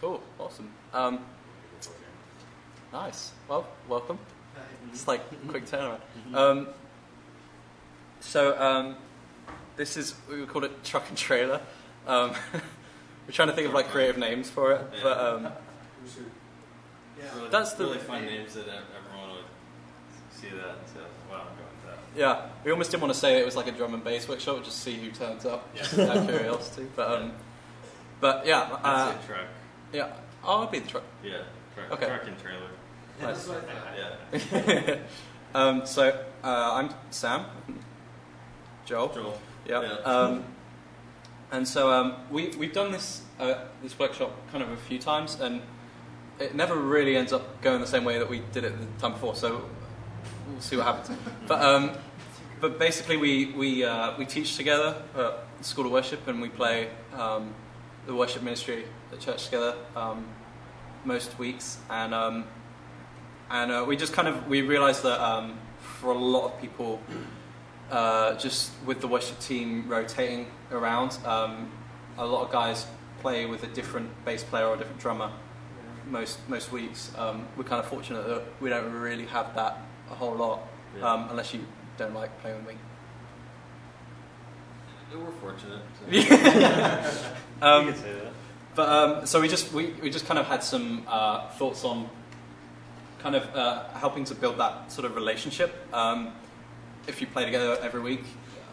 Cool, awesome. Um, nice. Well, welcome. It's like a quick turnaround. Um, so um, this is we would call it truck and trailer. Um, we're trying to think of like creative names for it, but um, Really, That's the- really fun names that everyone would see that and say, "Wow, I'm going with that." yeah, we almost didn't want to say it was like a drum and bass workshop, just see who turns up, just out of curiosity. But um, but yeah, uh, I'd truck. Yeah, oh, I'll be the truck. Yeah, truck, Okay. truck and trailer. Nice. Yeah, um, so uh, I'm Sam. Joel. Joel. Yeah. Yeah. Um, and so um, we we've done this uh, this workshop kind of a few times, and it never really ends up going the same way that we did it the time before. So we'll see what happens. but um, but basically, we we uh, we teach together at the School of Worship, and we play um, the worship ministry at church together um, most weeks, and um, and uh, we just kind of we realised that um, for a lot of people uh, just with the worship team rotating around, um, a lot of guys play with a different bass player or a different drummer most most weeks. Um, we're kind of fortunate that we don't really have that a whole lot, Yeah. um, unless you don't like playing with me. We're fortunate. So. Um, you could say that. But um, so we just we, we just kind of had some uh, thoughts on kind of uh, helping to build that sort of relationship. Um, if you play together every week,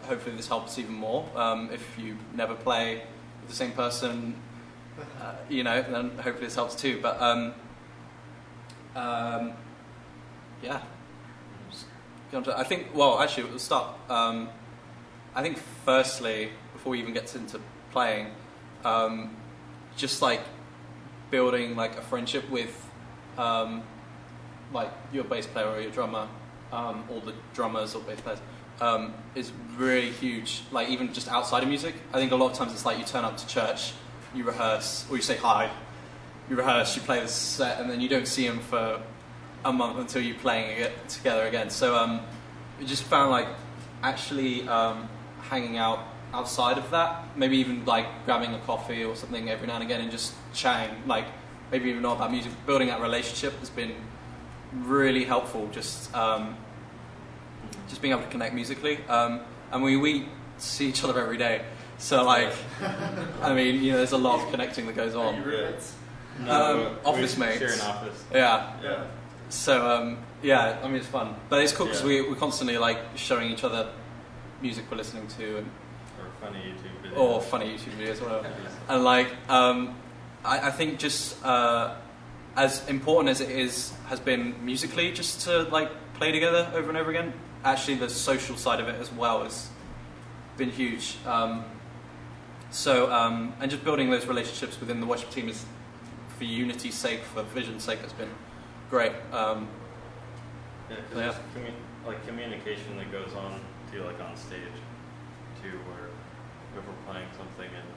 hopefully this helps even more. Um, if you never play with the same person, uh, you know, then hopefully this helps too. But um, um, yeah, I think. Well, actually, we'll start. Um, I think firstly, before we even get into playing, um, just like building like a friendship with um, like your bass player or your drummer, um, or the drummers or bass players, um, is really huge. Like even just outside of music, I think a lot of times it's like you turn up to church, you rehearse, or you say hi, you rehearse, you play the set, and then you don't see them for a month until you're playing it together again. So um, we just found like actually um, hanging out outside of that, maybe even like grabbing a coffee or something every now and again and just chatting, like maybe even know about music, building that relationship has been really helpful. Just um, just being able to connect musically, um, and we we see each other every day. So like, I mean, you know, there's a lot of connecting that goes on. No, Um, we office mates. Share an office. Yeah. Yeah. So um, yeah, I mean it's fun, but it's cool because Yeah. we we're constantly like showing each other music we're listening to and Or funny YouTube videos. or funny YouTube videos, whatever. And like, um, I, I think just uh, as important as it is has been musically, just to like play together over and over again. Actually, the social side of it as well has been huge. Um, so um, and just building those relationships within the worship team is for unity's sake, for vision's sake, has been great. Um, Yeah, Yeah. like communication that goes on too, like on stage, too, where if we're playing something and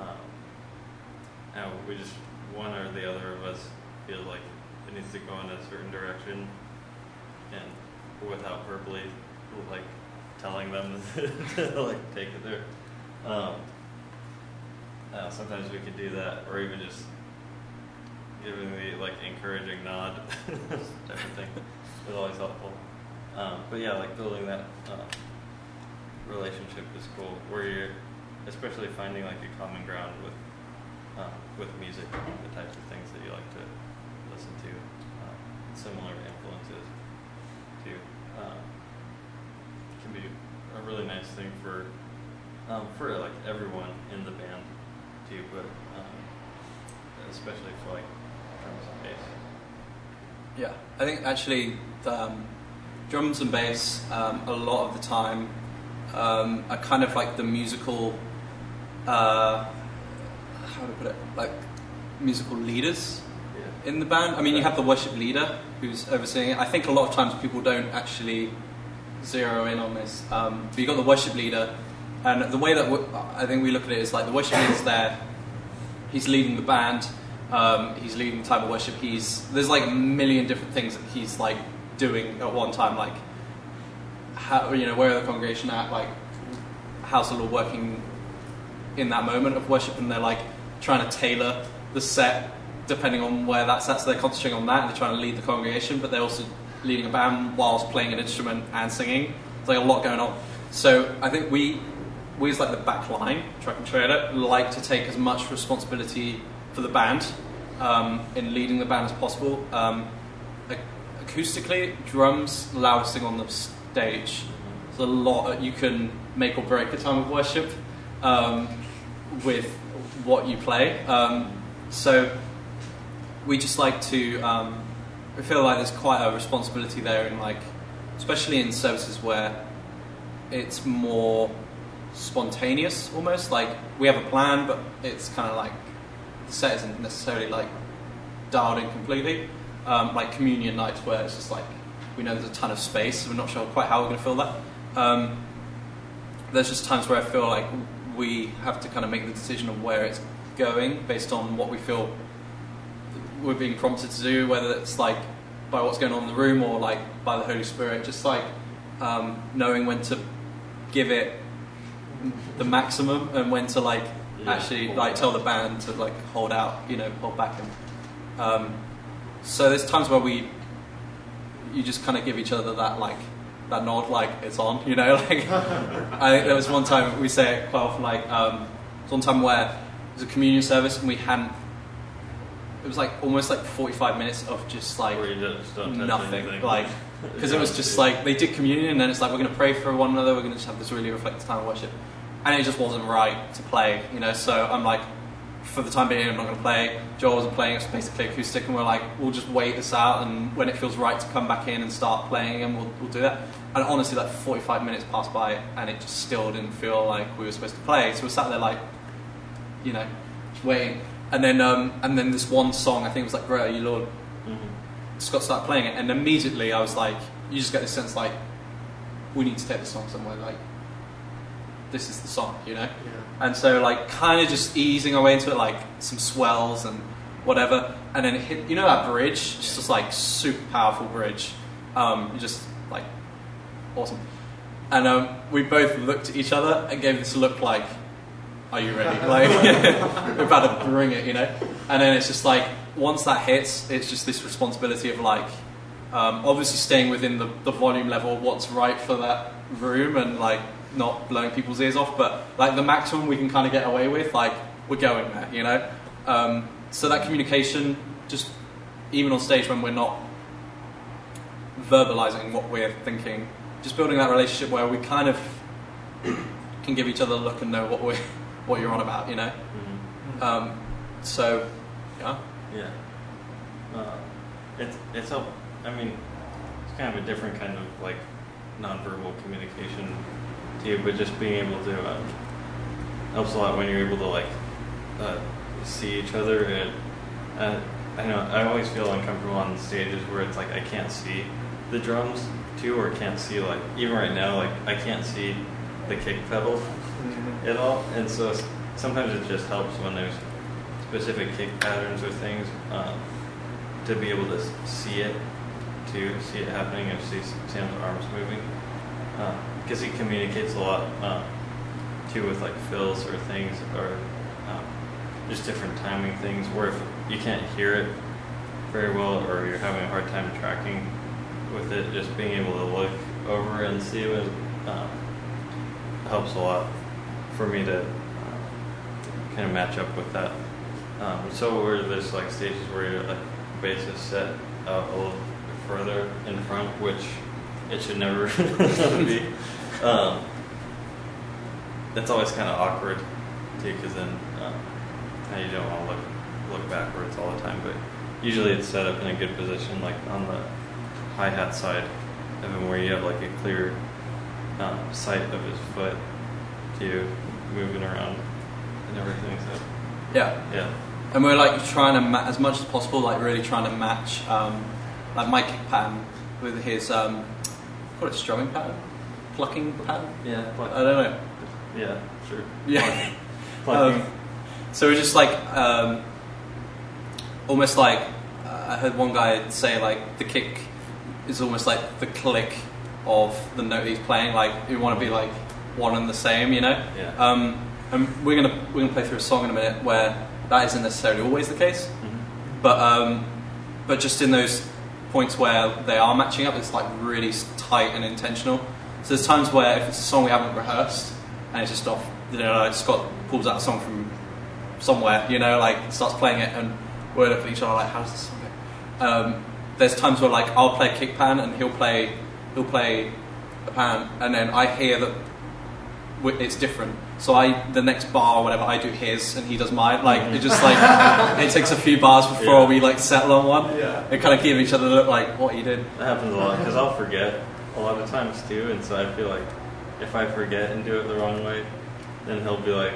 um, we just one or the other of us feel like it needs to go in a certain direction, and without verbally like telling them to like take it there. Um, uh, sometimes we could do that, or even just giving the like encouraging nod type of thing is always helpful. Um, but yeah, like building that uh, relationship is cool, where you're especially finding like a common ground with uh, with music, the types of things that you like to listen to, uh, similar influences to Um, can be a really nice thing for um, for like everyone in the band too, but um, especially for like drums and bass. Yeah, I think actually um, drums and bass a lot of the time um, are kind of like the musical, uh, how do I put it, like musical leaders Yeah. in the band. I mean, you have the worship leader who's overseeing it. I think a lot of times people don't actually zero in on this. Um, but you got the worship leader, and the way that we, I think we look at it is like the worship leader's there. He's leading the band. Um, he's leading the time of worship. He's there's like a million different things that he's like doing at one time. Like how you know where are the congregation at? Like how's the Lord working in that moment of worship? And they're like trying to tailor the set depending on where that's at. So they're concentrating on that and they're trying to lead the congregation, but they're also leading a band whilst playing an instrument and singing. There's like a lot going on. So I think we, we as like the back line, truck and trailer, like to take as much responsibility for the band um, in leading the band as possible. Um, acoustically, drums, loudest thing on the stage. There's a lot that you can make or break a time of worship um, with what you play. Um, so we just like to. Um, we feel like there's quite a responsibility there, in like, especially in services where it's more spontaneous, almost like we have a plan, but it's kind of like the set isn't necessarily like dialed in completely. Um, like communion nights where it's just like we know there's a ton of space, so we're not sure quite how we're going to fill that. Um, there's just times where I feel like we have to kind of make the decision of where it's going based on what we feel we're being prompted to do, whether it's like by what's going on in the room or like by the Holy Spirit. Just like um, knowing when to give it the maximum and when to like Yeah. actually like tell the band to like hold out, you know, hold back. And um, so there's times where we you just kind of give each other that like that nod, like it's on, you know. Like I think there was one time we say it quite often, like um, one time where it was a communion service and we hadn't. It was like almost like 45 minutes of just like nothing, like because it was just like they did communion and then it's like we're going to pray for one another, we're going to just have this really reflective time of worship, and it just wasn't right to play, you know. So I'm like, for the time being, I'm not going to play. Joel wasn't playing; it's basically acoustic, and we're like, we'll just wait this out, and when it feels right to come back in and start playing, and we'll, we'll do that. And honestly, like 45 minutes passed by, and it just still didn't feel like we were supposed to play. So we sat there like, you know, waiting. And then, um, and then this one song, I think it was like "Great Are You Lord," Mhm. Scott started playing it, and immediately I was like, you just get this sense like, we need to take this song somewhere. Like, this is the song, you know. Yeah. And so like, kind of just easing our way into it, like some swells and whatever, and then hit. You know that bridge, just like super powerful bridge. Um, just like awesome. And um, we both looked at each other and gave this look like, "Are you ready?" Like we're about to bring it, you know. And then it's just like once that hits, it's just this responsibility of like um, obviously staying within the, the volume level what's right for that room and like not blowing people's ears off, but like the maximum we can kind of get away with, like we're going there, you know. Um, so that communication, just even on stage when we're not verbalizing what we're thinking, just building that relationship where we kind of can give each other a look and know what we what you're on about, you know. Mhm. Um, so, yeah, Yeah. Uh, it's it's a, I mean, it's kind of a different kind of like nonverbal communication too, but just being able to um, helps a lot when you're able to like uh, see each other. And uh, I know I always feel uncomfortable on stages where it's like I can't see the drums too, or can't see like even right now like I can't see the kick pedal Mhm. at all. And so sometimes it just helps when there's specific kick patterns or things um, to be able to see it, to see it happening and see Sam's arms moving. Because he communicates a lot um, too with like fills or things or um, just different timing things where if you can't hear it very well or you're having a hard time tracking with it, just being able to look over and see it um, helps a lot for me to uh, kind of match up with that. Um, so where there's like stages where your like, bass is set out a little further in front, which it should never be. Um, that's always kind of awkward too, because then now you don't want to look look backwards all the time. But usually it's set up in a good position, like on the hi hat side of him, where you have like a clear um, sight of his foot to moving around and everything. So yeah. yeah, And we're like trying to, ma- as much as possible, like really trying to match, um, like my kick pattern with his, um, is it, strumming pattern, plucking pattern. yeah, I don't know. yeah, sure. Yeah. Plucking. Um, so we're just like, um, almost like uh, I heard one guy say like the kick is almost like the click of the note he's playing. Like you want to be like one and the same, you know. Yeah. Um, and we're gonna we're gonna play through a song in a minute where that isn't necessarily always the case, but um, but just in those points where they are matching up, it's like really tight and intentional. So there's times where if it's a song we haven't rehearsed and it's just off, you know, like Scott pulls out a song from somewhere, you know, like starts playing it, and we're looking at each other like, how does this song go? Um, there's times where like I'll play a kick pan and he'll play he'll play a pan, and then I hear that it's different. So I the next bar or whatever I do his and he does mine. Like it just like it takes a few bars before Yeah. we like settle on one. Yeah. And kind of give each other the look like what you did. That happens a lot because I'll forget a lot of times too, and so I feel like if I forget and do it the wrong way, then he'll be like,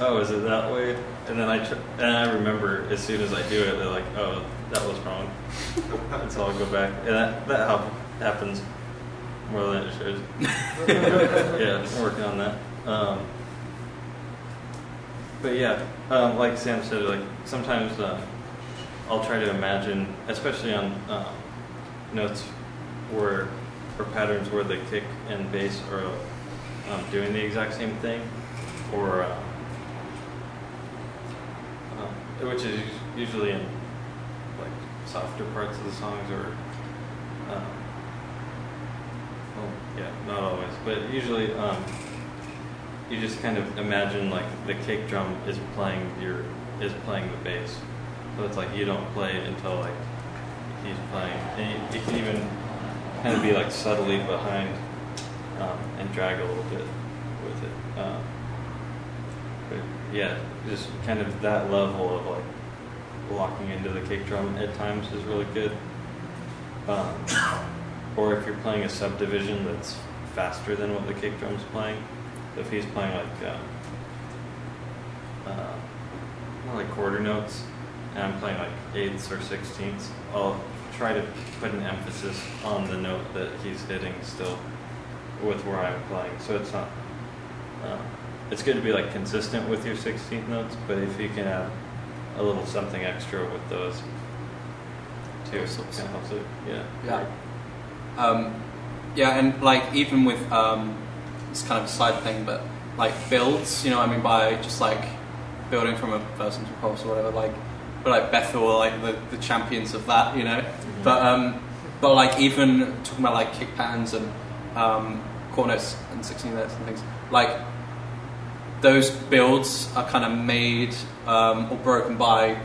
"Oh, is it that way?" And then I tr- and I remember as soon as I do it, they're like, "Oh, that was wrong," and so I'll go back, and that that hap- happens more than it should. yeah, I'm working on that. Um, but yeah, um, like Sam said, like sometimes uh, I'll try to imagine, especially on um, notes where or patterns where the kick and bass are um, doing the exact same thing, or uh, um, which is usually in like softer parts of the songs, or um, well, yeah, not always, but usually um, you just kind of imagine like the kick drum is playing your is playing the bass, so it's like you don't play it until like he's playing, and you, you can even kind of be like subtly behind um, and drag a little bit with it. Um, but yeah, just kind of that level of like locking into the kick drum at times is really good. Um, or if you're playing a subdivision that's faster than what the kick drum's playing, if he's playing like um, uh, like quarter notes, and I'm playing like eighths or sixteenths, I'll try to put an emphasis on the note that he's hitting still with where I'm playing. So it's not. Uh, it's good to be like consistent with your 16th notes, but if you can add a little something extra with those, too, it kind of helps it. Yeah. Yeah. Um, yeah, and like even with um, it's kind of a side thing, but like builds, you know, I mean by just like building from a verse into a chorus or whatever, like, but like Bethel are like the, the champions of that, you know. But um, but like even talking about like kick patterns and um, notes and 16 notes and things, like those builds are kind of made um, or broken by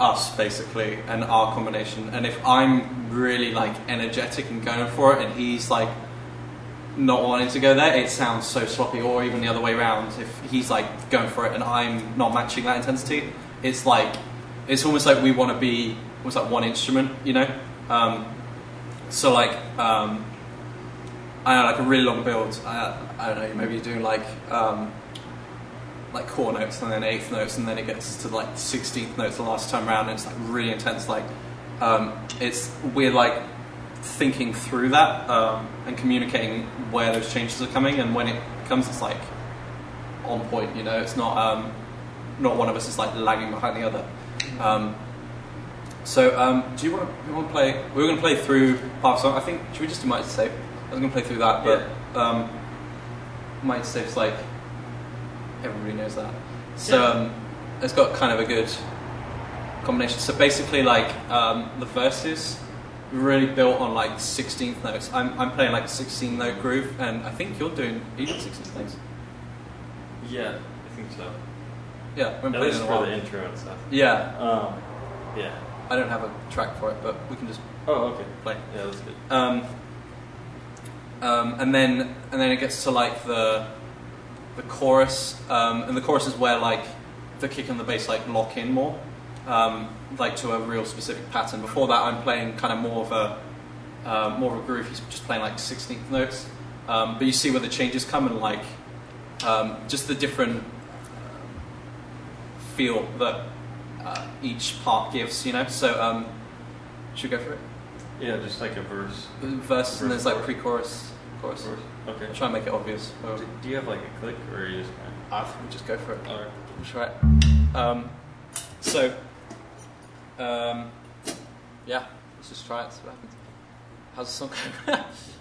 us basically and our combination. And if I'm really like energetic and going for it, and he's like not wanting to go there, it sounds so sloppy. Or even the other way around, if he's like going for it and I'm not matching that intensity, it's like it's almost like we want to be almost like one instrument, you know. Um, so like um, I know, like a really long build. I, I don't know, maybe you're doing like. Um, like core notes and then eighth notes and then it gets to like 16th notes the last time around and it's like really intense like um, it's we're like thinking through that um, and communicating where those changes are coming and when it comes it's like on point you know it's not um, not one of us is like lagging behind the other um, so um, do you want to you want to play we were going to play through the song I think should we just do Mighty Safe I was going to play through that but um, Mighty Safe's like everybody knows that. So Yeah. um, it's got kind of a good combination. So basically, like um, the verses really built on like 16th notes. I'm, I'm playing like a 16 note groove, and I think you're doing even 16th notes. Yeah, I think so. Yeah, we haven't At played least in a for while. the intro and stuff. Yeah, Um, yeah. I don't have a track for it, but we can just Oh, okay. play. Yeah, that's good. Um, um, and then and then it gets to like the the chorus, um, and the chorus is where like the kick and the bass like lock in more, um, like to a real specific pattern. Before that, I'm playing kind of more of a uh, more of a groove. He's just playing like 16th notes, um, but you see where the changes come and like um, just the different feel that uh, each part gives. You know, so um, should we go for it? Yeah, just like a verse. Verse and there's like pre-chorus, chorus. Okay. I'll try and make it obvious. Do, do you have like a click or are you just kind I think we just go for it. Alright. We'll try it. Um, so, um, yeah, let's just try it. See what happens. How's the song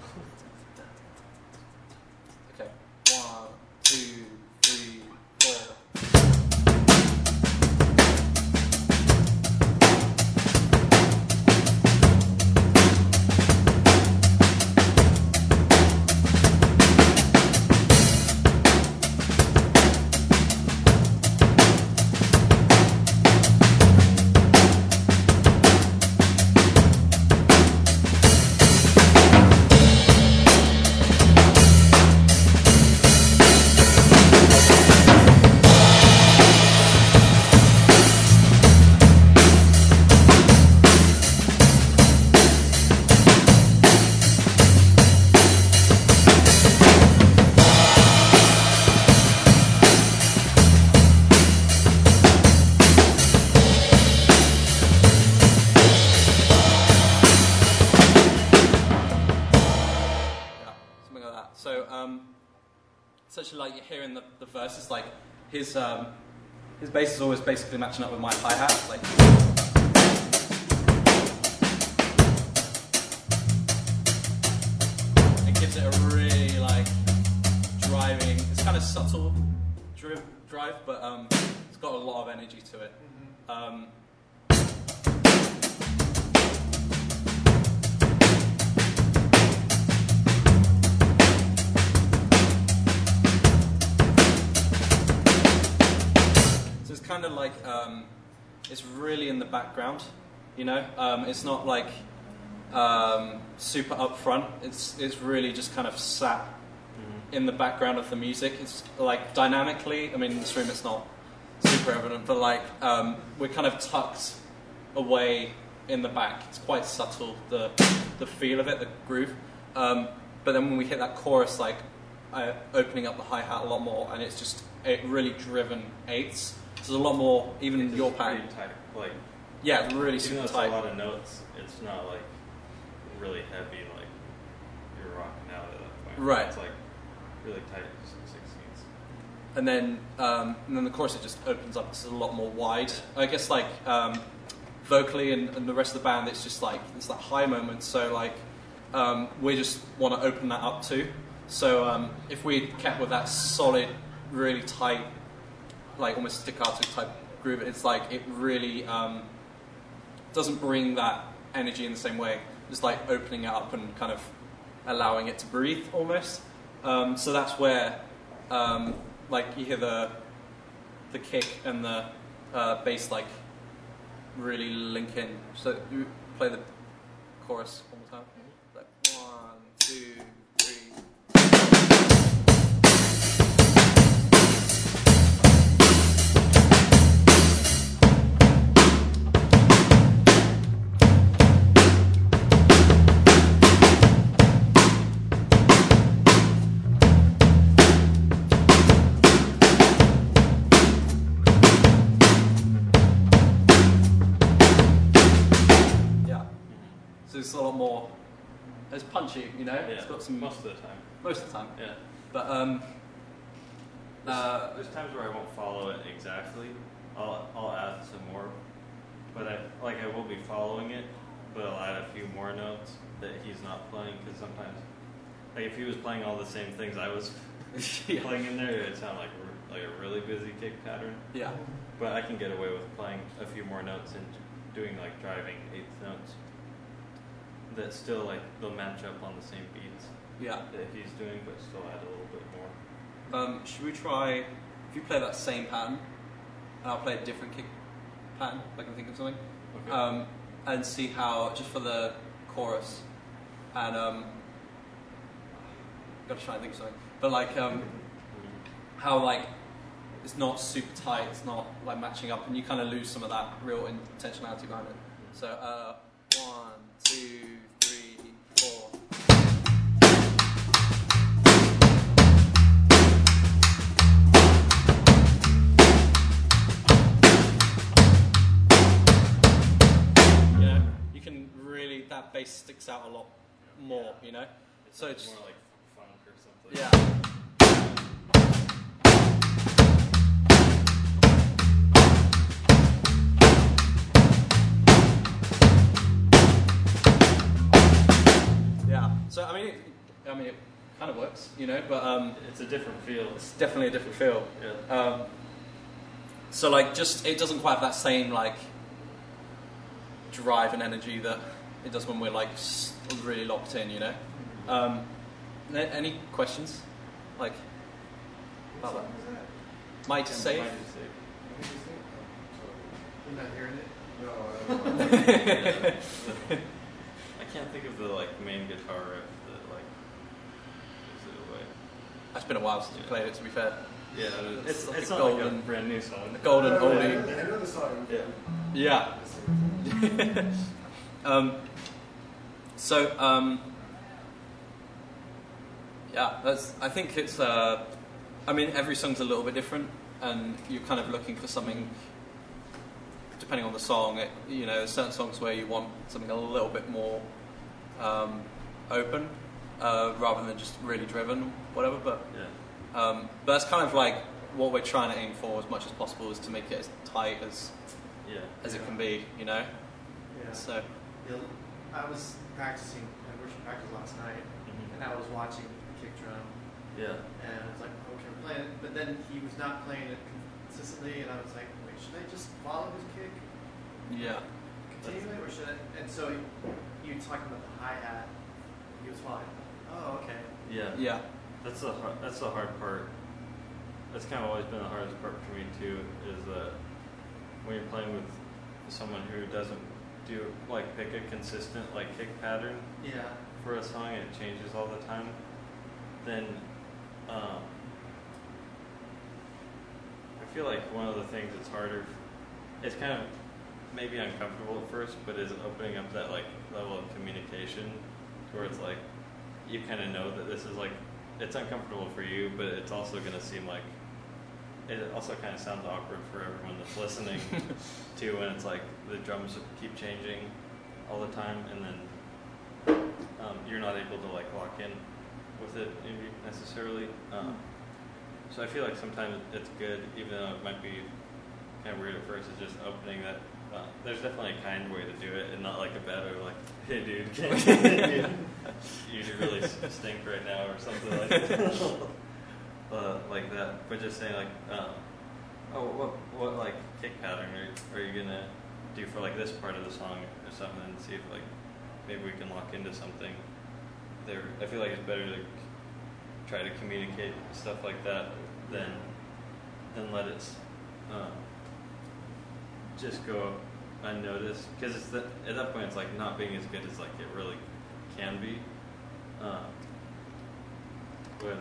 his um, his bass is always basically matching up with my hi hat, like. It gives it a really like driving. It's kind of subtle driv- drive, but um, it's got a lot of energy to it. Um, background, you know. Um, it's not like um, super upfront. It's it's really just kind of sat in the background of the music. It's like dynamically. I mean, in this room it's not super evident, but like um, we're kind of tucked away in the back. It's quite subtle the the feel of it, the groove. Um, but then when we hit that chorus, like uh, opening up the hi hat a lot more, and it's just it really driven eights. So there's a lot more, even in It's your pretty pattern. tight. Like Yeah, really even super though it's tight. a lot of notes, it's not like really heavy. Like you're rocking out at that point. Right. It's like really tight sixteenths. and then um, and then the chorus it just opens up. It's a lot more wide. I guess like um, vocally and, and the rest of the band, it's just like it's that high moment. So like um, we just want to open that up too. So um, if we kept with that solid, really tight, like almost staccato type groove, it's like it really um, doesn't bring that energy in the same way. It's like opening it up and kind of allowing it to breathe almost. Um, so that's where, um, like, you hear the the kick and the uh, bass like really link in. So you play the chorus some most of the time. most of the time. Yeah. But um, There's, Uh, there's times where I won't follow it exactly. I'll I'll add some more, but I like I will be following it, but I'll add a few more notes that he's not playing because sometimes, like if he was playing all the same things I was yeah. playing in there, it'd sound like like a really busy kick pattern. yeah. But I can get away with playing a few more notes and doing like driving eighth notes that still like they'll match up on the same beats Yeah. that he's doing, but still add a little bit more. Um, should we try? If you play that same pattern, and I'll play a different kick pattern, if I can think of something, Okay. um, and see how just for the chorus, and um, gotta try and think of something. But like um, how like it's not super tight, it's not like matching up, and you kind of lose some of that real intentionality behind it. So uh, one, two, that bass sticks out a lot more. You know, It's so it's more like funk or something. yeah. Yeah. So I mean, it, I mean, it kind of works, you know, but um, It's a different feel. it's definitely a different feel. Yeah. Um, so like, just it doesn't quite have that same like drive and energy that it does when we're like really locked in, you know. Um, any questions, like about that? Might just say. Might just. You're not hearing it? No, I don't know. I can't think of the like main guitar riff that like gives it away. It's been a while since we played it. To be fair, Yeah, It's it's like it's a not like a golden- brand new song. golden I know- oldie. I song. Yeah. Yeah. um, so um, yeah, that's. I think it's. Uh, I mean, every song's a little bit different, and you're kind of looking for something. Depending on the song, it, you know, certain songs where you want something a little bit more um, open, uh, rather than just really driven, whatever. But Yeah. Um, but that's kind of like what we're trying to aim for as much as possible is to make it as tight as Yeah. as it can be, you know. Yeah. So Yeah, I was practicing at worship practice last night, Mhm. and I was watching the kick drum, Yeah. and I was like, okay, we're playing it. But then he was not playing it consistently, and I was like, wait, should I just follow his kick, yeah, continue it, or should I? And so you, you talking about the hi hat. He was following. Oh, okay. Yeah. yeah, That's the hard, that's the hard part. That's kind of always been the hardest part for me too. Is that when you're playing with someone who doesn't do like pick a consistent like kick pattern Yeah. for a song, it changes all the time. Then, um, I feel like one of the things that's harder. It's kind of maybe uncomfortable at first, but is opening up that like level of communication, to where it's like you kind of know that this is like it's uncomfortable for you, but it's also going to seem like it also kind of sounds awkward for everyone that's listening too when it's like the drums keep changing all the time, and then um, you're not able to like lock in with it maybe necessarily. Um, so I feel like sometimes it's good, even though it might be kind of weird at first. It's just opening that. Uh, there's definitely a kind way to do it, and not like a bad way, like, "Hey, dude, you really stink right now," or something like that. Like that. But just saying, like, um, "Oh, what, what like kick pattern are, are you gonna do for like this part of the song or something?" And see if like maybe we can lock into something. There, I feel like it's better to try to communicate stuff like that than than let it um, just go unnoticed. Because it's the, at that point, it's like not being as good as like it really can be. Um, when,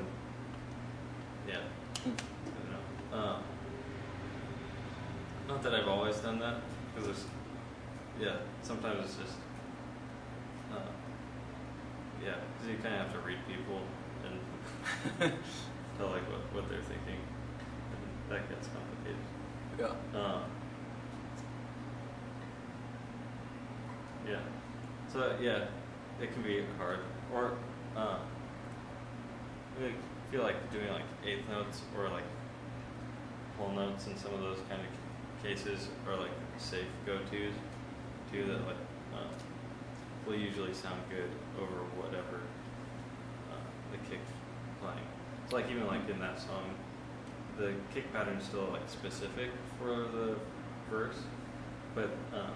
yeah, I don't know. Um, not that I've always done that, because there's, yeah, sometimes it's just, uh, yeah, because you kind of have to read people and tell like what, what they're thinking, and that gets complicated. yeah. Um, yeah. So yeah, it can be hard. Or um, I feel like doing like eighth notes or like whole notes in some of those kind of cases are like safe go-tos too that like um, will usually sound good over whatever uh, the kick playing. It's like even like in that song, the kick pattern's still like specific for the verse, but um,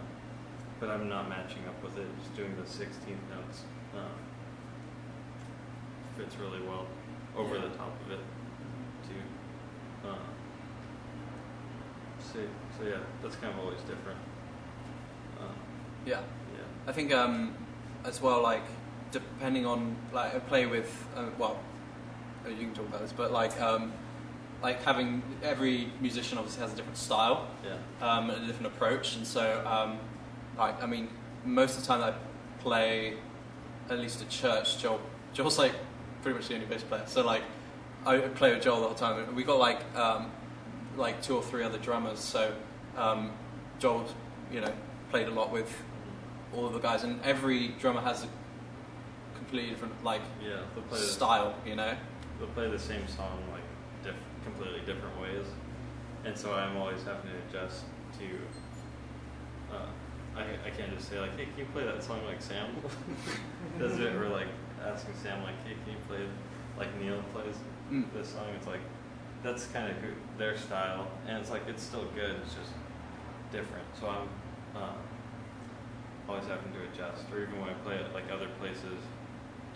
but I'm not matching up with it. Just doing the 16th notes um, fits really well over the top of it too. Um, so so yeah, that's kind of always different. Um, Yeah, yeah. I think um, as well, like depending on like I play with uh, well, uh, you can talk about this, but like um, like having every musician obviously has a different style Yeah. um, and a different approach, and so um, like I mean, most of the time I play, at least at church, Joel Joel's like pretty much the only bass player, so like I play with Joel the whole time. and We got like um, like two or three other drummers, so um, Joel, you know, played a lot with all of the guys, and every drummer has a completely different like Yeah, play the, style, you know. they'll play the same song like diff- completely different ways, and so I'm always having to adjust to. Uh, I I can't just say like, hey, can you play that song like Sam does it, or like asking Sam like, hey, can you play like Neil plays Mm. this song? It's like that's kind of their style, and it's like it's still good. It's just different. So I'm uh, always having to adjust, or even when I play at like other places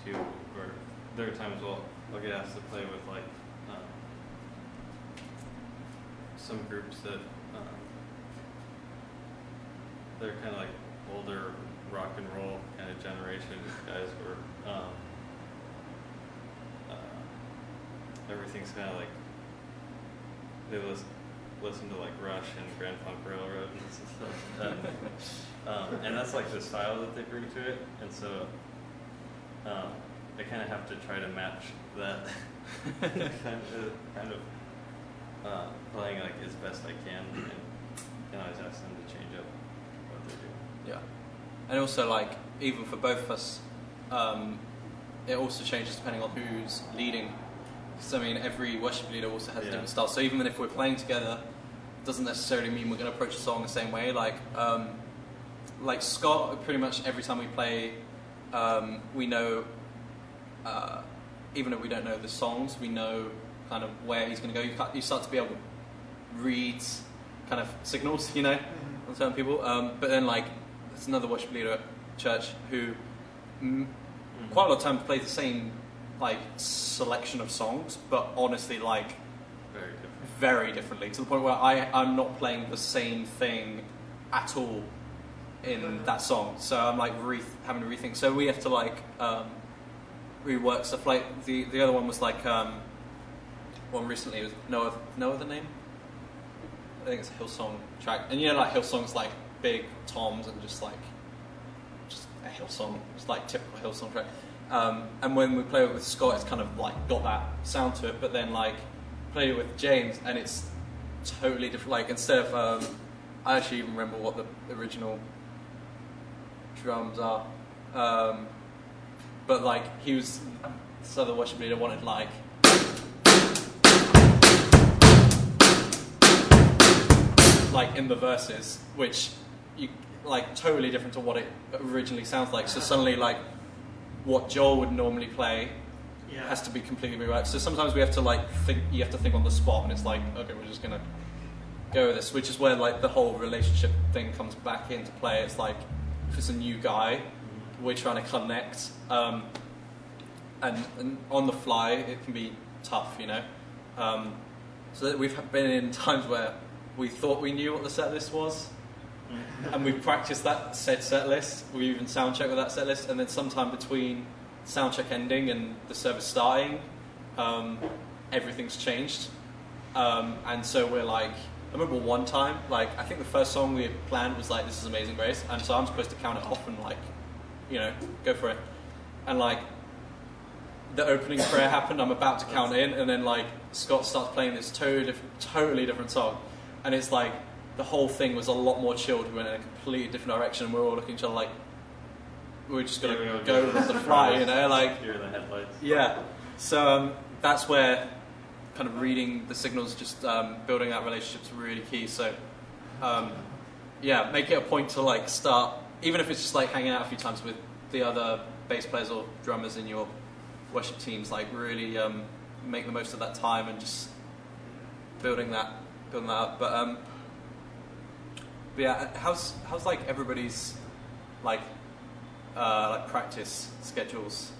too, or there are times I'll, I'll get asked to play with like um, some groups that um, they're kind of like older rock and roll kind of generation guys where um, uh, everything's kind of like they listen, listen to like Rush and Grand Funk Railroad and stuff. Um, and that's like the style that they bring to it, and so um, I kind of have to try to match that kind of, kind of uh, playing like as best I can, and, and I always ask them to change up what they're doing. Yeah, and also like even for both of us, um, it also changes depending on who's leading. Because I mean, every worship leader also has a Yeah. different style. So even if we're playing together, it doesn't necessarily mean we're going to approach the song the same way. Like, um, like Scott, pretty much every time we play, um, we know, uh, even if we don't know the songs, we know kind of where he's going to go. You, ca- you start to be able to read kind of signals, you know, on certain people. Um, but then, like, there's another worship leader at church who Mhm. quite a lot of times plays the same like selection of songs, but honestly, like Very different. very differently to the point where I I'm not playing the same thing at all in that song. So I'm like re- having to rethink. So we have to like um, rework stuff. Like the the other one was like um, one recently was no other, no other name. I think it's a Hillsong track, and you know like Hillsong's like big toms and just like just a Hillsong, it's like typical Hillsong track. Um, and when we play it with Scott, it's kind of like got that sound to it. But then like played it with James, and it's totally different. Like instead of um, I actually even remember what the original drums are. Um, but like he was, this other worship leader wanted like like in the verses, which you like totally different to what it originally sounds like. So suddenly, like what Joel would normally play Yeah. has to be completely rewrite. So sometimes we have to like think. You have to think on the spot, and it's like, okay, we're just gonna go with this. Which is where like the whole relationship thing comes back into play. It's like if it's a new guy, we're trying to connect, um, and, and on the fly it can be tough, you know. Um, so that we've been in times where we thought we knew what the set list was, and we practiced that said set list. We even sound check with that set list, and then sometime between sound check ending and the service starting, um, everything's changed. Um, and so we're like, I remember one time, like I think the first song we had planned was like, "This is Amazing Grace," and so I'm supposed to count it off and like, you know, go for it. And like, the opening prayer happened. I'm about to count in, and then like Scott starts playing this totally totally different song, and it's like the whole thing was a lot more chilled. We went in a completely different direction, and we're all looking at each other like we're just gonna Yeah, we go with the fly, you know, like the headlights. yeah. So um, that's where kind of reading the signals, just um, building that relationship's really key. So um, yeah, make it a point to like start, even if it's just like hanging out a few times with the other bass players or drummers in your worship teams. Like really um, make the most of that time and just building that, building that up. But um, but yeah, how's how's like everybody's like uh, like practice schedules?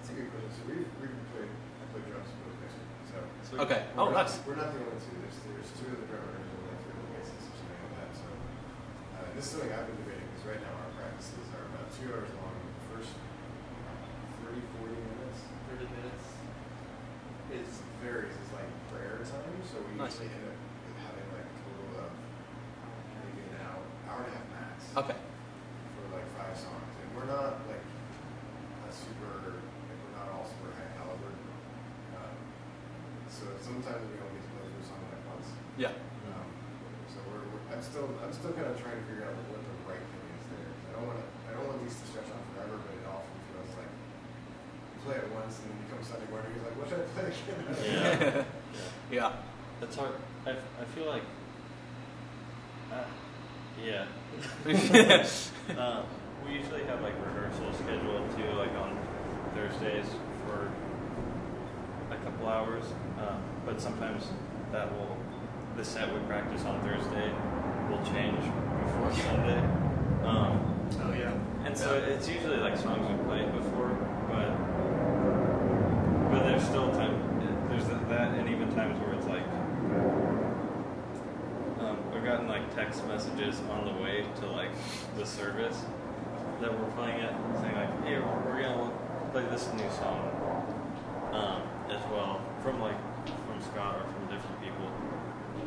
That's a good question. So we've, we've played, I played drums both next week. So So Okay. we're Oh, not, nice. We're not the only two. There's, there's two of the drummers and like three of the bassists or something like that. So uh, this is something I've been debating because right now our practices are about two hours long. The first 30, 40 minutes, 30 minutes is varies. It's like prayer time. So we Nice. usually end up having like a total of maybe an hour, hour and a half max Okay. for like five songs, and we're not like a super, like we're not all super high caliber. Um, so sometimes we don't get to play through a song like once. Yeah. Um, so we're, we're, I'm still, I'm still kind of trying to figure out like, what the right thing is there. I don't want to, I don't want these to stretch on forever, but it often feels like you play it once and then you come Sunday morning, you're like, what should I play again? Yeah. yeah. That's hard. I, I feel like. Uh, yeah. uh, we usually have like rehearsal scheduled too, like on Thursdays for a couple hours. Uh, but sometimes that will, the set we practice on Thursday will change before Sunday. Um, Oh yeah. and so it's usually like songs we played before, but but there's still time. There's that, and even times where it's like um, I've gotten like text messages on the way to like the service that we're playing it, saying like, "Hey, we're gonna play this new song um, as well from like from Scott or from different people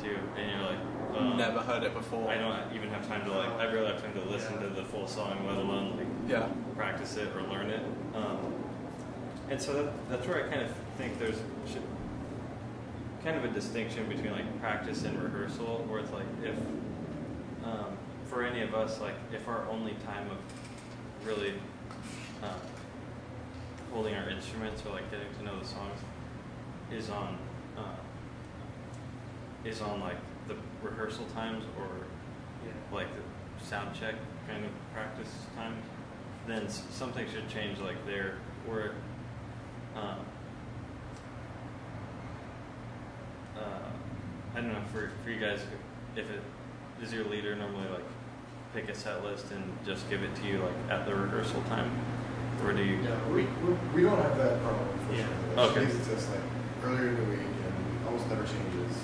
too," and you're like, um, Never heard it before. I don't even have time to like. I barely have time to listen to the full song, let alone like Yeah. practice it or learn it. Um, and so that, that's where I kind of think there's should, kind of a distinction between like practice and rehearsal, where it's like if um, for any of us, like if our only time of really um, holding our instruments or like getting to know the songs is on uh, is on like the rehearsal times or Yeah. like the sound check kind of practice times, then s- something should change like there where um, uh, I don't know for for you guys if it is your leader normally like pick a set list and just give it to you like at the rehearsal time or do you Yeah, we, we, we don't have that problem, Yeah. unfortunately. Okay. She leaves it to us like earlier in the week and almost never changes.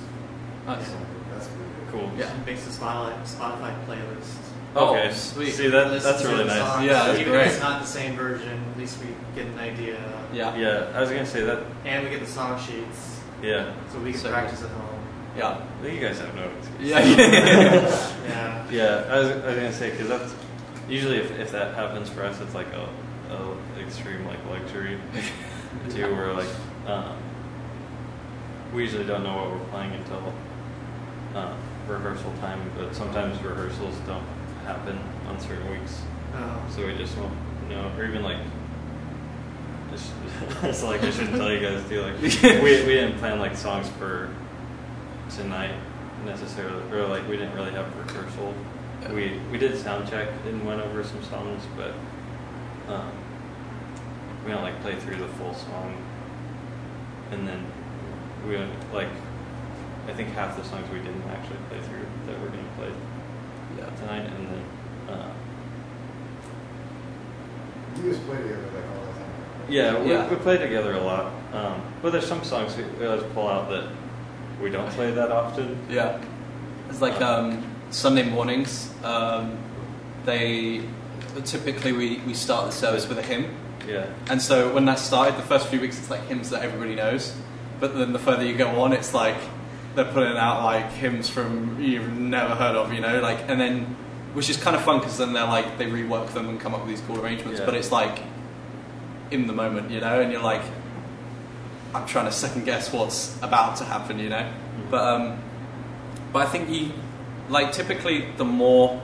Nice. So That's pretty good. cool Yeah. She makes a Spotify, Spotify playlist. Oh, okay Oh, sweet. see that that's really the nice songs, Yeah, that's Even great. if it's not the same version, at least we get an idea. Yeah. yeah I was gonna say that And we get the song sheets, yeah so we can So- practice at home. Yeah. I think you guys have no excuse. Yeah. Yeah. Yeah, I was, I was gonna say because that's usually if, if that happens for us, it's like a, a extreme like luxury too, where like um, we usually don't know what we're playing until uh, rehearsal time, but sometimes rehearsals don't happen on certain weeks, Oh. so we just won't know, or even like. It's, it's like I shouldn't tell you guys too. Like we we didn't plan like songs for tonight necessarily, or like we didn't really have rehearsal. Yeah. We we did sound check and went over some songs, but um, we don't like play through the full song. And then we don't like I think half the songs we didn't actually play through that we're gonna play Yeah. tonight, and then uh, You guys play together like all the time. yeah, we, Yeah. we play together a lot. Um, but there's some songs we, we always pull out that we don't play that often. Yeah. It's like um, Sunday mornings. Um, they typically we, we start the service with a hymn, Yeah. and so when that started, the first few weeks it's like hymns that everybody knows. But then the further you go on, it's like they're putting out like hymns from you've never heard of, you know, like and then which is kind of fun because then they're like they rework them and come up with these cool arrangements. Yeah. But it's like in the moment, you know, and you're like, I'm trying to second guess what's about to happen, you know. But um, but I think you like typically the more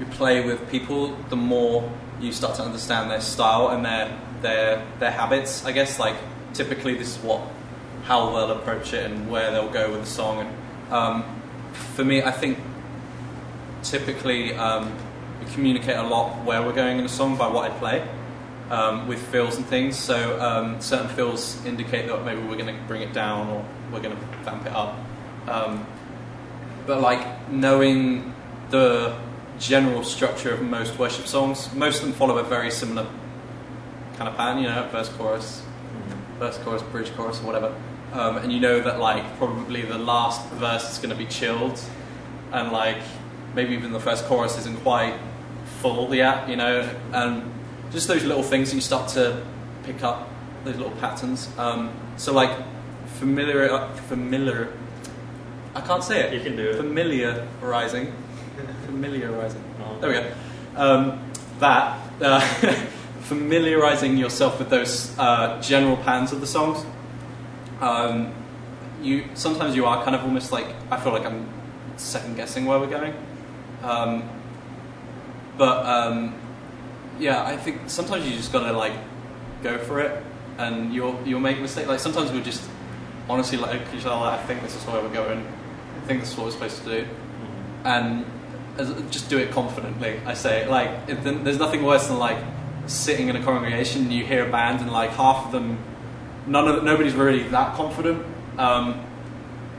you play with people, the more you start to understand their style and their their their habits. I guess like typically this is what how they'll approach it and where they'll go with the song. And um, for me, I think typically um, we communicate a lot where we're going in a song by what I play um, with fills and things. So um, certain fills indicate that maybe we're going to bring it down or we're going to vamp it up. Um, but like knowing the general structure of most worship songs, most of them follow a very similar kind of pattern. You know, verse, chorus, verse, chorus, bridge, chorus, or whatever. Um, and you know that like probably the last verse is going to be chilled, and like maybe even the first chorus isn't quite full yet. You know, and just those little things that you start to pick up, those little patterns. Um, so like familiar, familiar. I can't say it. You can do it. Familiarizing, familiarizing. Uh-huh. There we go. Um, that uh, familiarizing yourself with those uh, general patterns of the songs. Um, you sometimes you are kind of almost like I feel like I'm second guessing where we're going. Um, but um, yeah, I think sometimes you just gotta like go for it, and you'll you'll make mistakes. Like sometimes we'll just honestly like each other. Like, I think this is where we're going. I think this is what we're supposed to do and as, just do it confidently. I say like it, there's nothing worse than like sitting in a congregation and you hear a band and like half of them, none of nobody's really that confident um,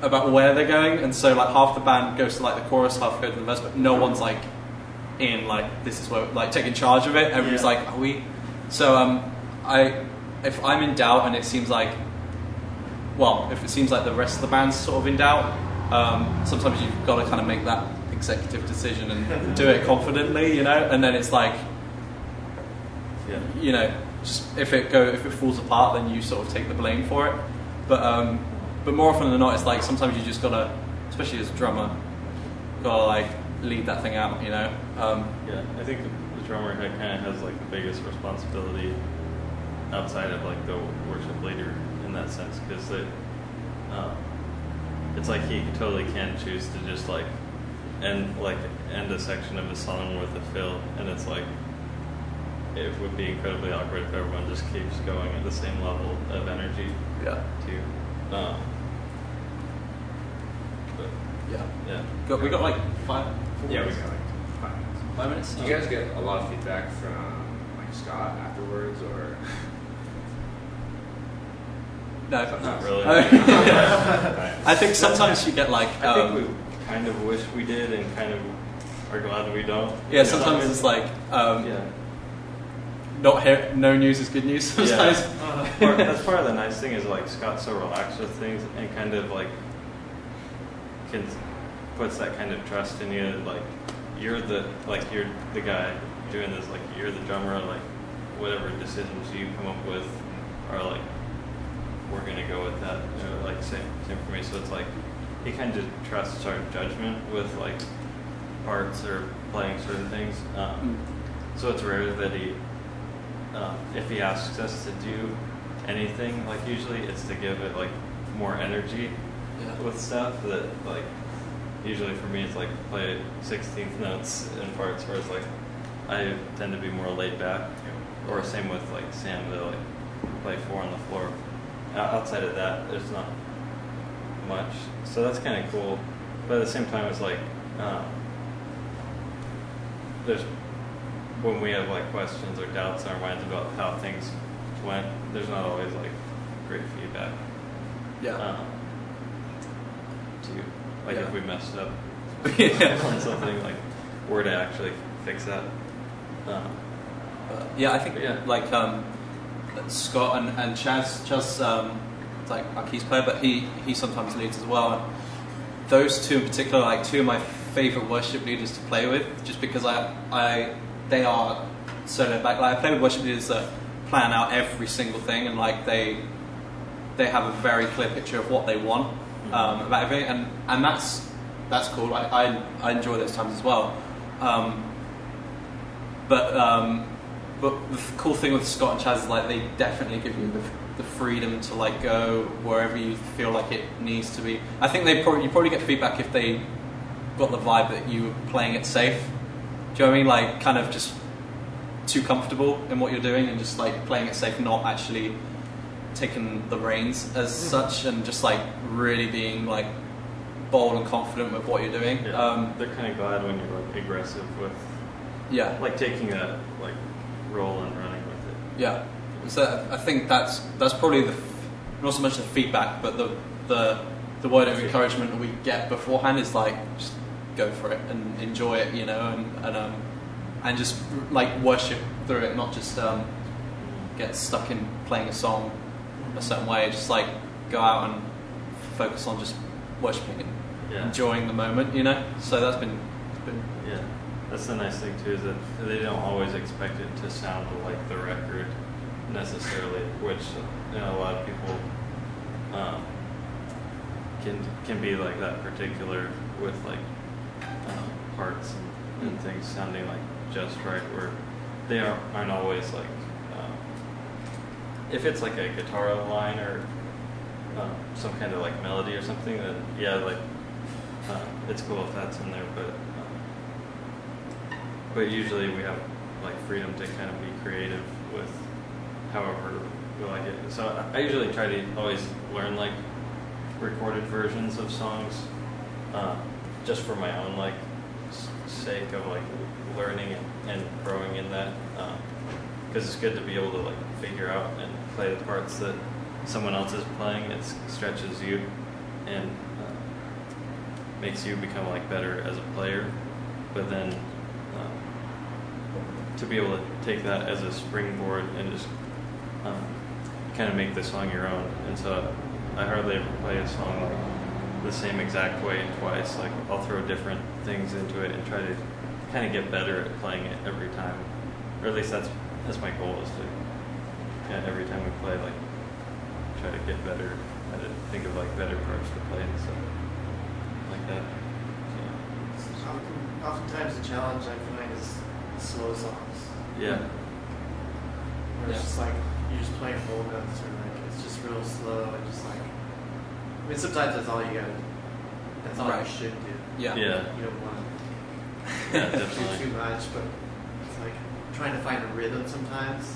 about where they're going, and so like half the band goes to like the chorus, half go to the verse, but no one's like in like this is where like taking charge of it. Everybody's Yeah. like, are we? So um, I if I'm in doubt and it seems like well, if it seems like the rest of the band's sort of in doubt, um, sometimes you've got to kind of make that executive decision and do it confidently, you know. And then it's like, Yeah. you know, just if it go if it falls apart, then you sort of take the blame for it. But um, but more often than not, it's like sometimes you just gotta, especially as a drummer, gotta like lead that thing out, you know. Um, Yeah, I think the drummer head kind of has like the biggest responsibility outside of like the worship leader in that sense because it, um, it's like he totally can choose to just like end like end a section of a song with a fill, and it's like it would be incredibly awkward if everyone just keeps going at the same level of energy yeah. too. Um, but Yeah. yeah, Got, we got like five. four Yeah, we got like five minutes. Do you guys get a lot of feedback from like Scott afterwards, or No, not really. I think sometimes you get like. I think Um, we kind of wish we did, and kind of are glad we don't. yeah, sometimes it's like um, yeah. not hear, no news is good news. Sometimes. Part, that's part of the nice thing is like Scott's so relaxed with things and kind of like can puts that kind of trust in you. Like you're the like you're the guy doing this. Like you're the drummer. Like whatever decisions you come up with are like we're gonna go with that. You know, like same same for me. So it's like he kind of trusts our judgment with like parts or playing certain things. Um, so it's rare that he, uh, if he asks us to do anything, like usually it's to give it like more energy Yeah. with stuff that like usually for me it's like play 16th notes in parts where it's like I tend to be more laid back or same with like Sam to like play four on the floor. Outside of that, there's not much, so that's kind of cool. But at the same time, it's like um, there's when we have like questions or doubts in our minds about how things went. There's not always like great feedback. Yeah. Um, like Yeah. if we messed up Yeah. on something, like where to actually fix that. Um, But, yeah, I think yeah. like um, Scott and, and Chaz, Chaz, um, like our keys player, but he he sometimes leads as well. And those two in particular, are, like two of my favorite worship leaders to play with, just because I I they are so laid back. Like I play with worship leaders that plan out every single thing, and like they they have a very clear picture of what they want um, about everything, and and that's that's cool. I I, I enjoy those times as well. Um, but um, but the cool thing with Scott and Chaz is like they definitely give you the, the freedom to like go wherever you feel like it needs to be. I think they probably you probably get feedback if they got the vibe that you were playing it safe. Do you know what I mean? Like kind of just too comfortable in what you're doing and just like playing it safe, not actually taking the reins as such, and just like really being like bold and confident with what you're doing. yeah, Um, they're kind of glad when you're like aggressive with yeah. like taking that like role and running with it. Yeah. So I think that's that's probably the not so much the feedback, but the the the word of encouragement that we get beforehand is like just go for it and enjoy it, you know, and and um and just like worship through it, not just um get stuck in playing a song a certain way. Just like go out and focus on just worshiping and Yeah. enjoying the moment, you know. So that's been, been Yeah, that's the nice thing too is that they don't always expect it to sound like the record necessarily, which you know a lot of people um, can can be like that particular with like um, parts and, and things sounding like just right, where they aren't, aren't always like if it's like a guitar line or um, some kind of like melody or something, then yeah, like uh, it's cool if that's in there, but um, but usually we have like freedom to kind of be creative with however we like it. So I- usually try to always learn like recorded versions of songs, uh, just for my own like sake of like learning and, and growing in that, because it's good to be able to like figure out and play the parts that someone else is playing. It stretches you and uh, makes you become like better as a player. But then um, to be able to take that as a springboard and just um, kind of make the song your own. And so I hardly ever play a song like the same exact way twice. Like I'll throw different things into it and try to kind of get better at playing it every time. Or at least that's that's my goal is to yeah, every time we play like try to get better at it, think of like better parts to play and stuff like that. So, Often- Oftentimes the challenge I find is slow songs. yeah. Where it's Yeah. just like you're just playing whole notes or like it's just real slow and just like I mean sometimes that's all you gotta that's all Right. you should do. yeah. Yeah. You don't want Yeah, to do definitely. too much, but it's like trying to find a rhythm sometimes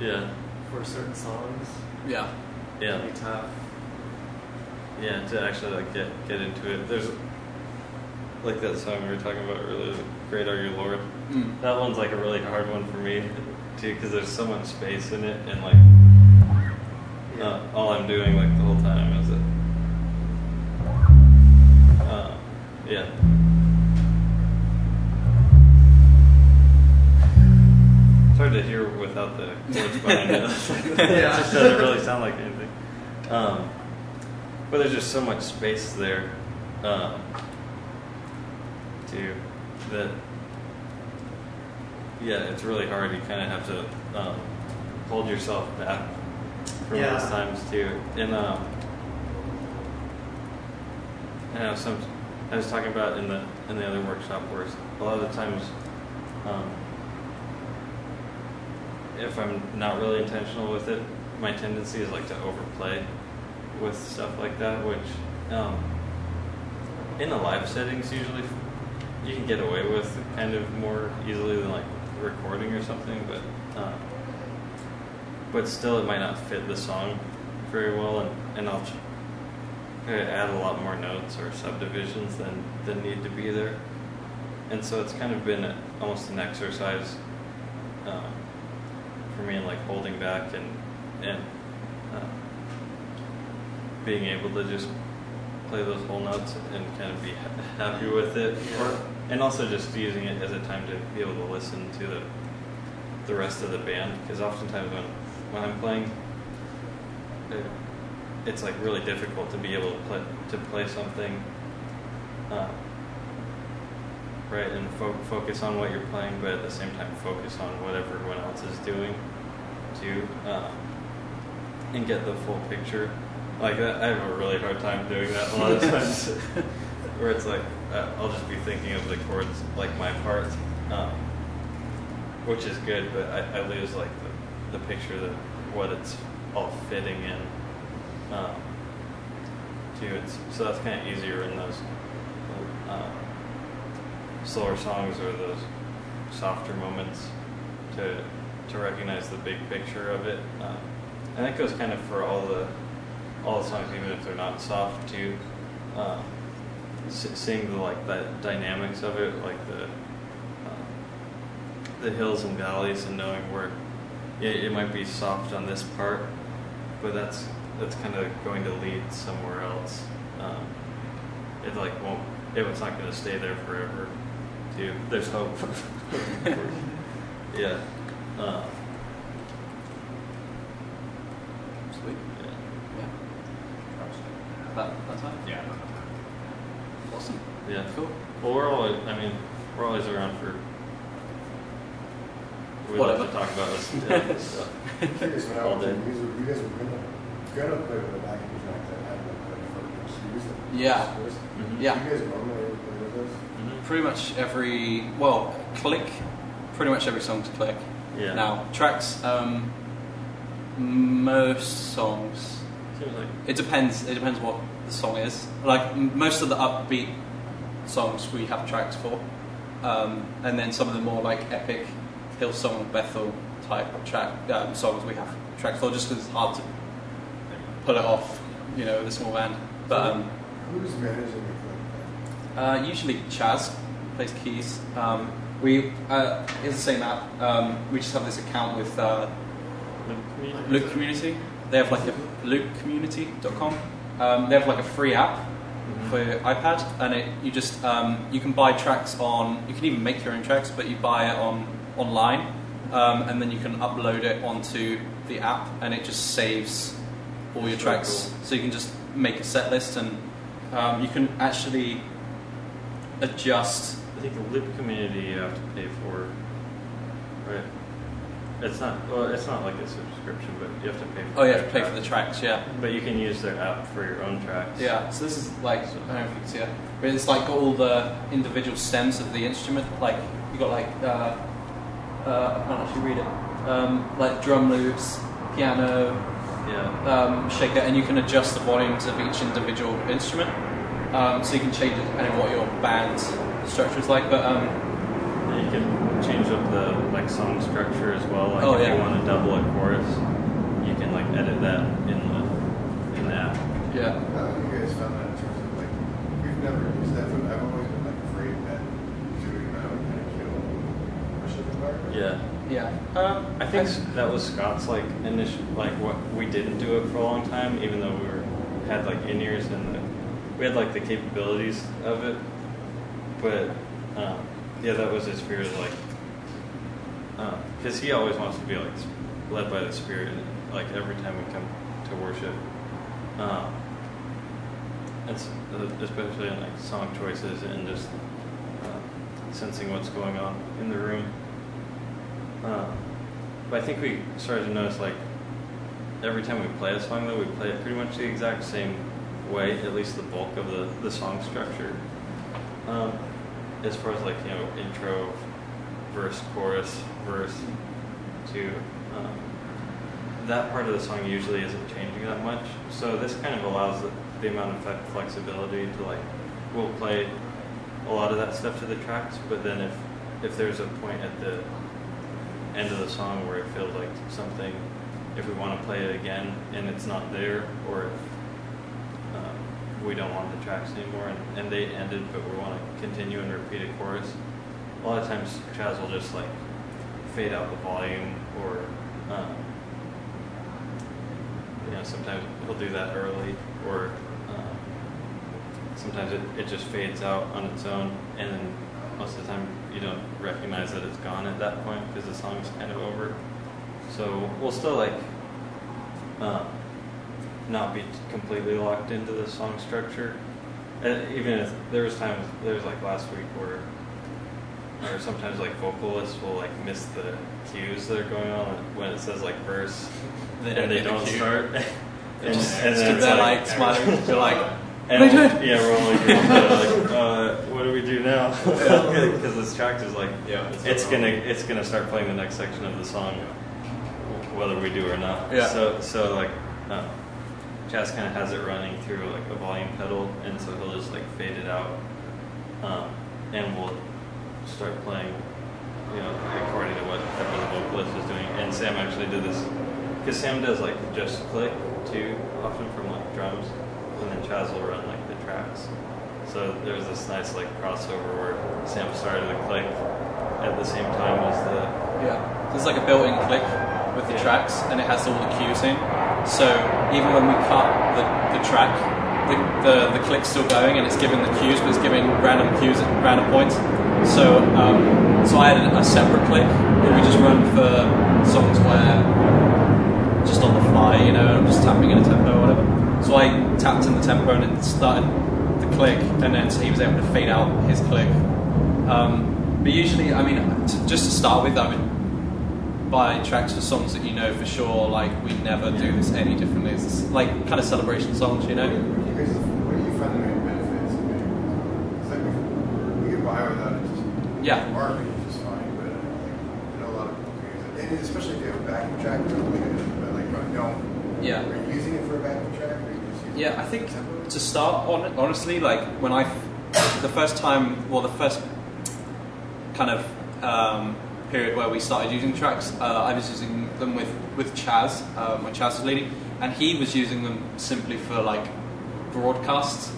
Yeah. For certain songs Yeah. Yeah. can be tough. yeah, to actually like get get into it. There's like that song we were talking about earlier, "Great Are You, Lord." Mm. That one's like a really hard one for me too, because there's so much space in it, and like uh, all I'm doing like the whole time is it. Uh, yeah. It's hard to hear without the chords behind it. it just doesn't really sound like anything. Um, but there's just so much space there, um, too, that yeah, it's really hard. You kind of have to um, hold yourself back from Yeah. those times too. And um, I know some. I was talking about in the in the other workshop where a lot of the times, um, if I'm not really intentional with it, my tendency is like to overplay with stuff like that, which um, in the live settings usually you can get away with kind of more easily than like recording or something, but uh, but still it might not fit the song very well, and, and I'll add a lot more notes or subdivisions than than need to be there, and so it's kind of been a, almost an exercise um, for me in like holding back and and uh, being able to just play those whole notes and kind of be ha- happy with it, Yeah. or, and also just using it as a time to be able to listen to the the rest of the band because oftentimes when when I'm playing, it, it's like really difficult to be able to play to play something. Uh, right, and fo- focus on what you're playing, but at the same time focus on what everyone else is doing, too, uh, and get the full picture. Like that, I have a really hard time doing that a lot of times, where it's like uh, I'll just be thinking of the chords like my part, um, which is good, but I, I lose like the, the picture that what it's all fitting in. Um, too, it's so that's kind of easier in those slower songs or those softer moments to to recognize the big picture of it. Uh, and that goes kind of for all the all the songs, even if they're not soft too. S- seeing the like the dynamics of it, like the uh, the hills and valleys, and knowing where it, it might be soft on this part, but that's that's kind of going to lead somewhere else. Um, it like won't. It, it's not going to stay there forever. Too. There's hope. yeah. Uh, Sweet. yeah. Yeah. That, that's fine. Yeah. Awesome. Yeah. Cool. Well, we're always. I mean, we're always around for. We love Whatever. to talk about this yeah, stuff. Curious, when I All was day. in music, you guys were gonna, gonna play with a backing track that had no credit for it. So you used it. Yeah. First. Yeah. You guys normally ever play with those? Mhm. Pretty much every well, click. Pretty much every song's click. Yeah. Now tracks. Um, most songs. Seems like. It depends. It depends what the song is. Like m- most of the upbeat songs we have tracks for, um, and then some of the more like epic Hillsong Bethel type track um, songs we have tracks for, just because it's hard to pull it off, you know, with a small band. But um, Who's managing the clip? Uh, usually Chaz plays keys. Um, we uh, it's the same app. Um, we just have this account with uh, Loop Community. They have like a loopcommunity.com. Um, they have like a free app Mhm. for your iPad, and it you just um, you can buy tracks on. You can even make your own tracks, but you buy it on online, um, and then you can upload it onto the app, and it just saves all your That's really tracks. So you can just make a set list, and um, you can actually adjust. I think the Loop community you have to pay for, right? It's not. Well, it's not like a subscription, but you have to pay. for Oh, you have to pay for the tracks, yeah. But you can use their app for your own tracks. Yeah, so this is like, I don't know if you can see it, but it's like got all the individual stems of the instrument. Like, you got like, uh, uh, I can't actually read it, um, like drum loops, piano, Yeah. um, shaker, and you can adjust the volumes of each individual instrument. Um, so you can change it depending on what your band structure is like. But um, And you can change up the like song structure as well. Like Oh, if yeah. you want to double a chorus, you can like edit that in the in the app. yeah, How have you guys found that in terms of like we've never used that, but I've always been like afraid that doing that would kind of kill worship environment. Yeah. Yeah. Um, I think that was Scott's like initial, like what we didn't do it for a long time, even though we were had like in ears and the, we had like the capabilities of it. But um, yeah, that was his fear, like because he always wants to be like led by the Spirit, like every time we come to worship. Um, it's uh, especially in like song choices and just uh, sensing what's going on in the room. Uh, but I think we started to notice like every time we play a song though we play it pretty much the exact same way, at least the bulk of the, the song structure. Um, as far as like, you know, intro, verse, chorus, verse, to um, that part of the song usually isn't changing that much. So this kind of allows the, the amount of flexibility to like we'll play a lot of that stuff to the tracks, but then if if there's a point at the end of the song where it feels like something, if we want to play it again and it's not there, or we don't want the tracks anymore and, and they ended, but we want to continue and repeat a chorus, a lot of times Chaz will just like fade out the volume or um, you know sometimes he'll do that early or um, sometimes it, it just fades out on its own and then most of the time you don't recognize that it's gone at that point because the song's kind of over. So we'll still like um, not be completely locked into the song structure and even if there was times there was like last week where or sometimes like vocalists will like miss the cues that are going on when it says like verse They and they the don't cue. start and, and stood then it's like, smiling. They're like, and What are you doing? yeah we're all like, uh, what do we do now because this track is like Yeah. it's gonna it's gonna start playing the next section of the song whether we do or not Yeah. so so like uh, Chaz kind of has it running through like a volume pedal and so he'll just like fade it out um, and we'll start playing you know according to what whatever the vocalist is doing and Sam actually did this because Sam does like just click too often from like drums and then Chaz will run like the tracks so there's this nice like crossover where Sam started the click at the same time as the Yeah, there's like a built-in click with the Yeah. tracks, and it has all the cues in. So even when we cut the, the track, the, the the click's still going, and it's giving the cues, but it's giving random cues at random points. So um, so I had a, separate click that we just run for songs where just on the fly, you know, I'm just tapping in a tempo or whatever. So I tapped in the tempo, and it started the click, and then so he was able to fade out his click. Um, but usually, I mean, t- just to start with, I would buy tracks for songs that you know for sure. Like we never do this any differently. It's like kind of celebration songs, you know. what do you find the main benefits of this? It's like we, get by without it just Yeah. marketing is just fine, but I know a lot of people. And especially if you have a backing track. But like, you don't, Yeah. are you using it for a backing track Yeah, I think to start on honestly, like when I, the first time, well, the first kind of um, period where we started using tracks, uh, I was using them with with Chaz, um, when Chaz leading, and he was using them simply for like broadcast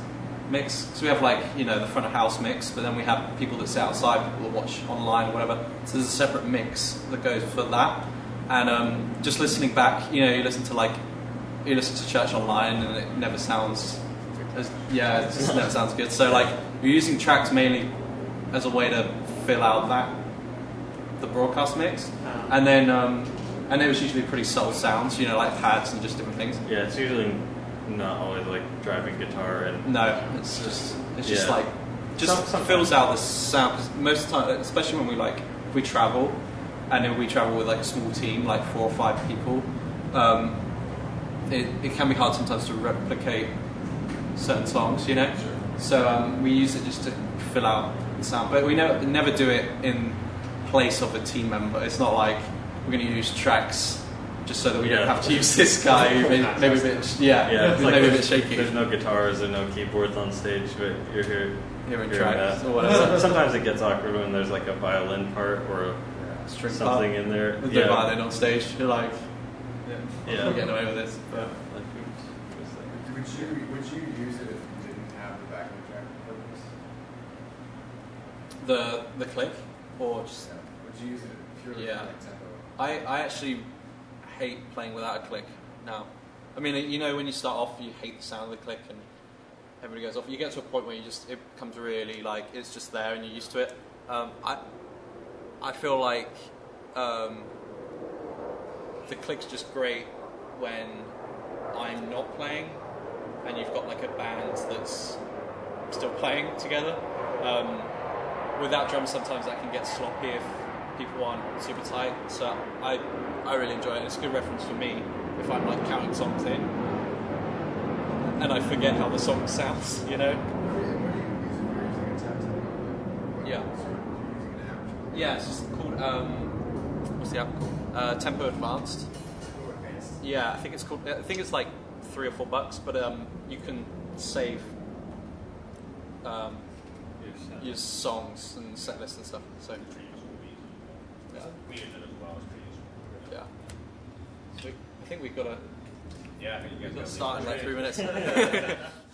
mix. So we have like you know the front of house mix, but then we have people that sit outside, people that watch online, whatever. So there's a separate mix that goes for that. And um, just listening back, you know, you listen to like you listen to church online, and it never sounds as yeah, it just never sounds good. So like you're using tracks mainly as a way to fill out that the broadcast mix, and then um, and it was usually pretty subtle sounds, you know, like pads and just different things. yeah it's usually not always like driving guitar and No, it's just it's just Yeah. like just Some- sometimes. fills out the sound. 'cause most of the time, especially when we like we travel, and then we travel with like a small team, like four or five people. Um, it, it can be hard sometimes to replicate certain songs, you know. Sure. So um, we use it just to fill out the sound, but we never never do it in place of a team member. It's not like we're going to use tracks just so that we don't have to use this guy. who may- maybe a bit, yeah, yeah it's like maybe a bit shaky. there's no guitars and no keyboards on stage but you're here Hearing hearing tracks that. or whatever. Sometimes it gets awkward when there's like a violin part or String something part. in there With yeah the violin on stage, you're like, yeah, Yeah. we're getting away with this. But Like, oops. Would you would you use it if you didn't have the backing track? Or The the click, or just Yeah. Would you use it purely Yeah. for like tempo? I, I actually hate playing without a click now. I mean, you know, when you start off, you hate the sound of the click and everybody goes off. You get to a point where you just it becomes really like it's just there and you're used to it. Um, I I feel like um, the click's just great when I'm not playing and you've got like a band that's still playing together. Um, without drums, sometimes that can get sloppy if people aren't super tight. So I, I really enjoy it. It's a good reference for me if I'm like counting songs in and I forget how the song sounds. You know? What are you, what are you using? You're using a tap tempo? What Yeah. sort of- You're using an average? Yeah, it's just called um, what's the app called? Uh, Tempo Advanced. Yeah, I think it's called. I think it's like three or four bucks, but um, you can save um, your songs and set lists and stuff. So yeah, We use it as well as we use yeah. So I think we've got to Yeah, I think you guys got to start in like three minutes.